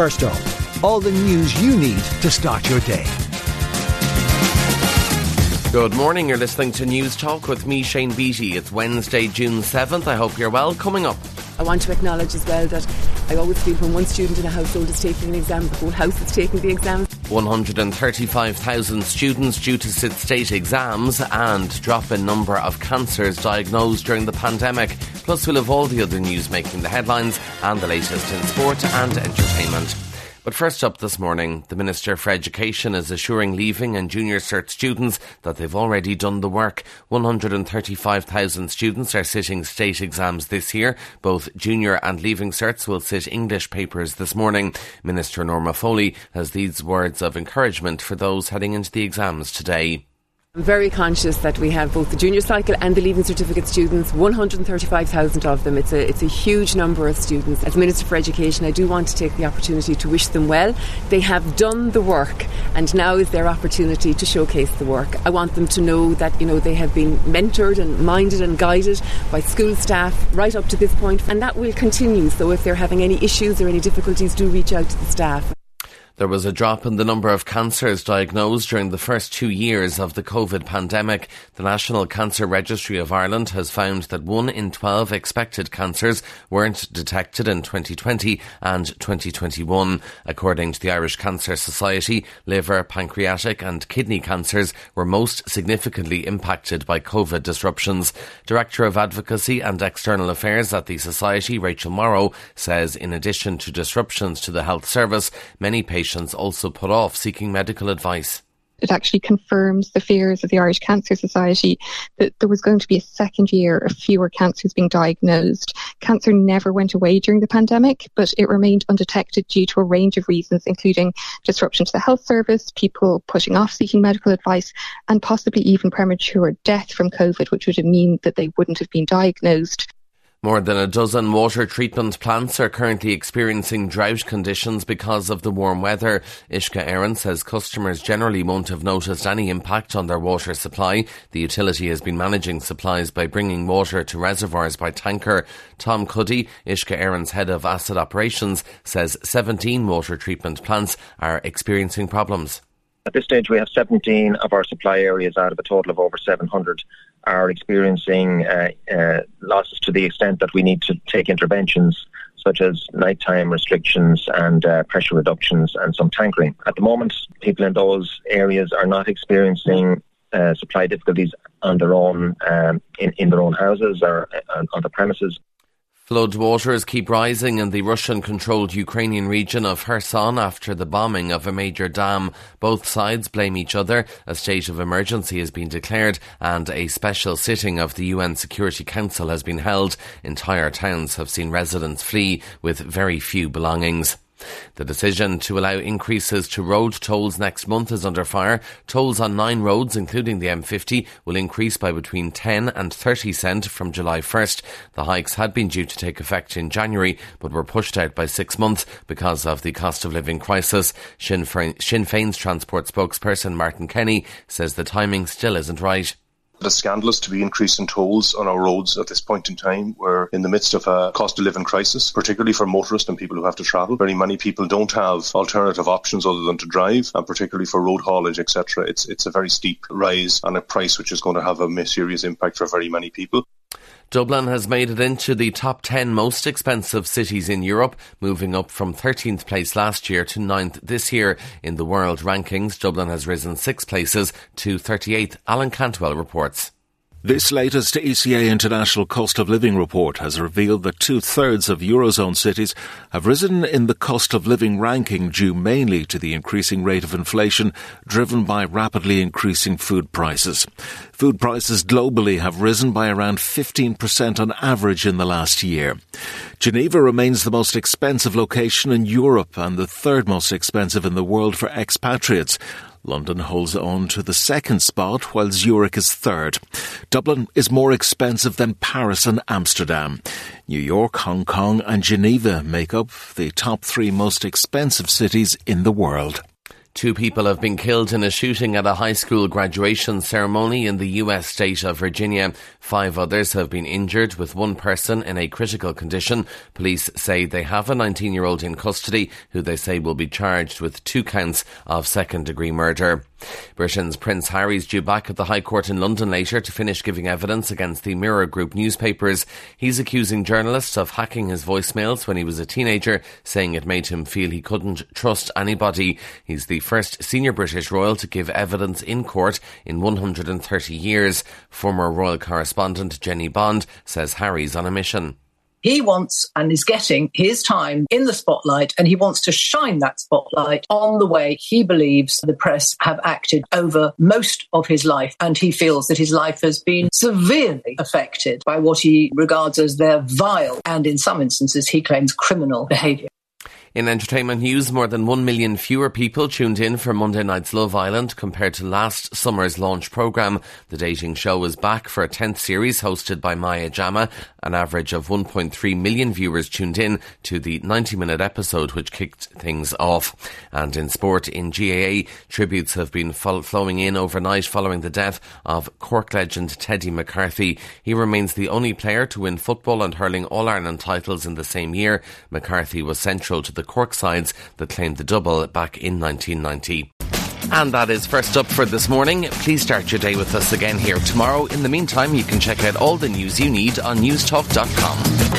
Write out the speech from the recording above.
First up, all the news you need to start your day. Good morning, you're listening to Newstalk with me, Shane Beatty. It's Wednesday, June 7th. I hope you're well. Coming up. I want to acknowledge as well that I always feel when one student in a household is taking an exam, the whole house is taking the exam. 135,000 students due to sit state exams and drop in number of cancers diagnosed during the pandemic. Plus, we'll have all the other news making the headlines and the latest in sport and entertainment. But first up this morning, the Minister for Education is assuring leaving and junior cert students that they've already done the work. 135,000 students are sitting state exams this year. Both junior and leaving certs will sit English papers this morning. Minister Norma Foley has these words of encouragement for those heading into the exams today. I'm very conscious that we have both the junior cycle and the leaving certificate students, 135,000 of them. It's a, it's a huge number of students. As Minister for Education, I do want to take the opportunity to wish them well. They have done the work and now is their opportunity to showcase the work. I want them to know that, you know, they have been mentored and minded and guided by school staff right up to this point and that will continue. So if they're having any issues or any difficulties, do reach out to the staff. There was a drop in the number of cancers diagnosed during the first two years of the COVID pandemic. The National Cancer Registry of Ireland has found that one in 12 expected cancers weren't detected in 2020 and 2021. According to the Irish Cancer Society, liver, pancreatic and kidney cancers were most significantly impacted by COVID disruptions. Director of Advocacy and External Affairs at the Society, Rachel Morrow, says in addition to disruptions to the health service, many patients patients also put off seeking medical advice it actually confirms the fears of the Irish Cancer Society that there was going to be a second year of fewer cancers being diagnosed. Cancer never went away during the pandemic, but it remained undetected due to a range of reasons, including disruption to the health service, people pushing off seeking medical advice, and possibly even premature death from COVID, which would have mean that they wouldn't have been diagnosed. More than a dozen water treatment plants are currently experiencing drought conditions because of the warm weather. Uisce Éireann says customers generally won't have noticed any impact on their water supply. The utility has been managing supplies by bringing water to reservoirs by tanker. Tom Cuddy, Uisce Éireann's head of asset operations, says 17 water treatment plants are experiencing problems. At this stage, we have 17 of our supply areas out of a total of over 700 are experiencing uh, uh, losses to the extent that we need to take interventions such as nighttime restrictions and uh, pressure reductions and some tankering. At the moment, people in those areas are not experiencing uh, supply difficulties on their own um, in, in their own houses or uh, on the premises. Flood waters keep rising in the Russian controlled Ukrainian region of Kherson after the bombing of a major dam. Both sides blame each other. A state of emergency has been declared and a special sitting of the UN Security Council has been held. Entire towns have seen residents flee with very few belongings. The decision to allow increases to road tolls next month is under fire. Tolls on nine roads, including the M50, will increase by between 10 and 30 cent from July 1st. The hikes had been due to take effect in January, but were pushed out by six months because of the cost of living crisis. Sinn Féin's transport spokesperson Martin Kenny says the timing still isn't right. It is scandalous to be increasing tolls on our roads at this point in time. We're in the midst of a cost of living crisis, particularly for motorists and people who have to travel. Very many people don't have alternative options other than to drive, and particularly for road haulage, etc. It's it's a very steep rise and a price which is going to have a serious impact for very many people. Dublin has made it into the top 10 most expensive cities in Europe, moving up from 13th place last year to 9th this year. In the world rankings, Dublin has risen six places to 38th. Alan Cantwell reports. This latest ECA International Cost of Living report has revealed that two thirds of Eurozone cities have risen in the cost of living ranking due mainly to the increasing rate of inflation driven by rapidly increasing food prices. Food prices globally have risen by around 15% on average in the last year. Geneva remains the most expensive location in Europe and the third most expensive in the world for expatriates. London holds on to the second spot, while Zurich is third. Dublin is more expensive than Paris and Amsterdam. New York, Hong Kong, and Geneva make up the top three most expensive cities in the world. Two people have been killed in a shooting at a high school graduation ceremony in the U.S. state of Virginia. Five others have been injured, with one person in a critical condition. Police say they have a 19 year old in custody who they say will be charged with two counts of second degree murder. Britain's Prince Harry's due back at the High Court in London later to finish giving evidence against the Mirror Group newspapers. He's accusing journalists of hacking his voicemails when he was a teenager, saying it made him feel he couldn't trust anybody. He's the first senior British royal to give evidence in court in 130 years. Former royal correspondent Jennie Bond says Harry's on a mission. He wants and is getting his time in the spotlight, and he wants to shine that spotlight on the way he believes the press have acted over most of his life. And he feels that his life has been severely affected by what he regards as their vile and, in some instances, he claims criminal behaviour. In entertainment news, more than 1 million fewer people tuned in for Monday night's Love Island compared to last summer's launch programme. The dating show was back for a 10th series hosted by Maya Jama. An average of 1.3 million viewers tuned in to the 90 minute episode which kicked things off. And in sport, in GAA, tributes have been flowing in overnight following the death of Cork legend Teddy McCarthy. He remains the only player to win football and hurling All Ireland titles in the same year. McCarthy was central to the the Cork sides that claimed the double back in 1990. And that is first up for this morning. Please start your day with us again here tomorrow. In the meantime, you can check out all the news you need on newstalk.com.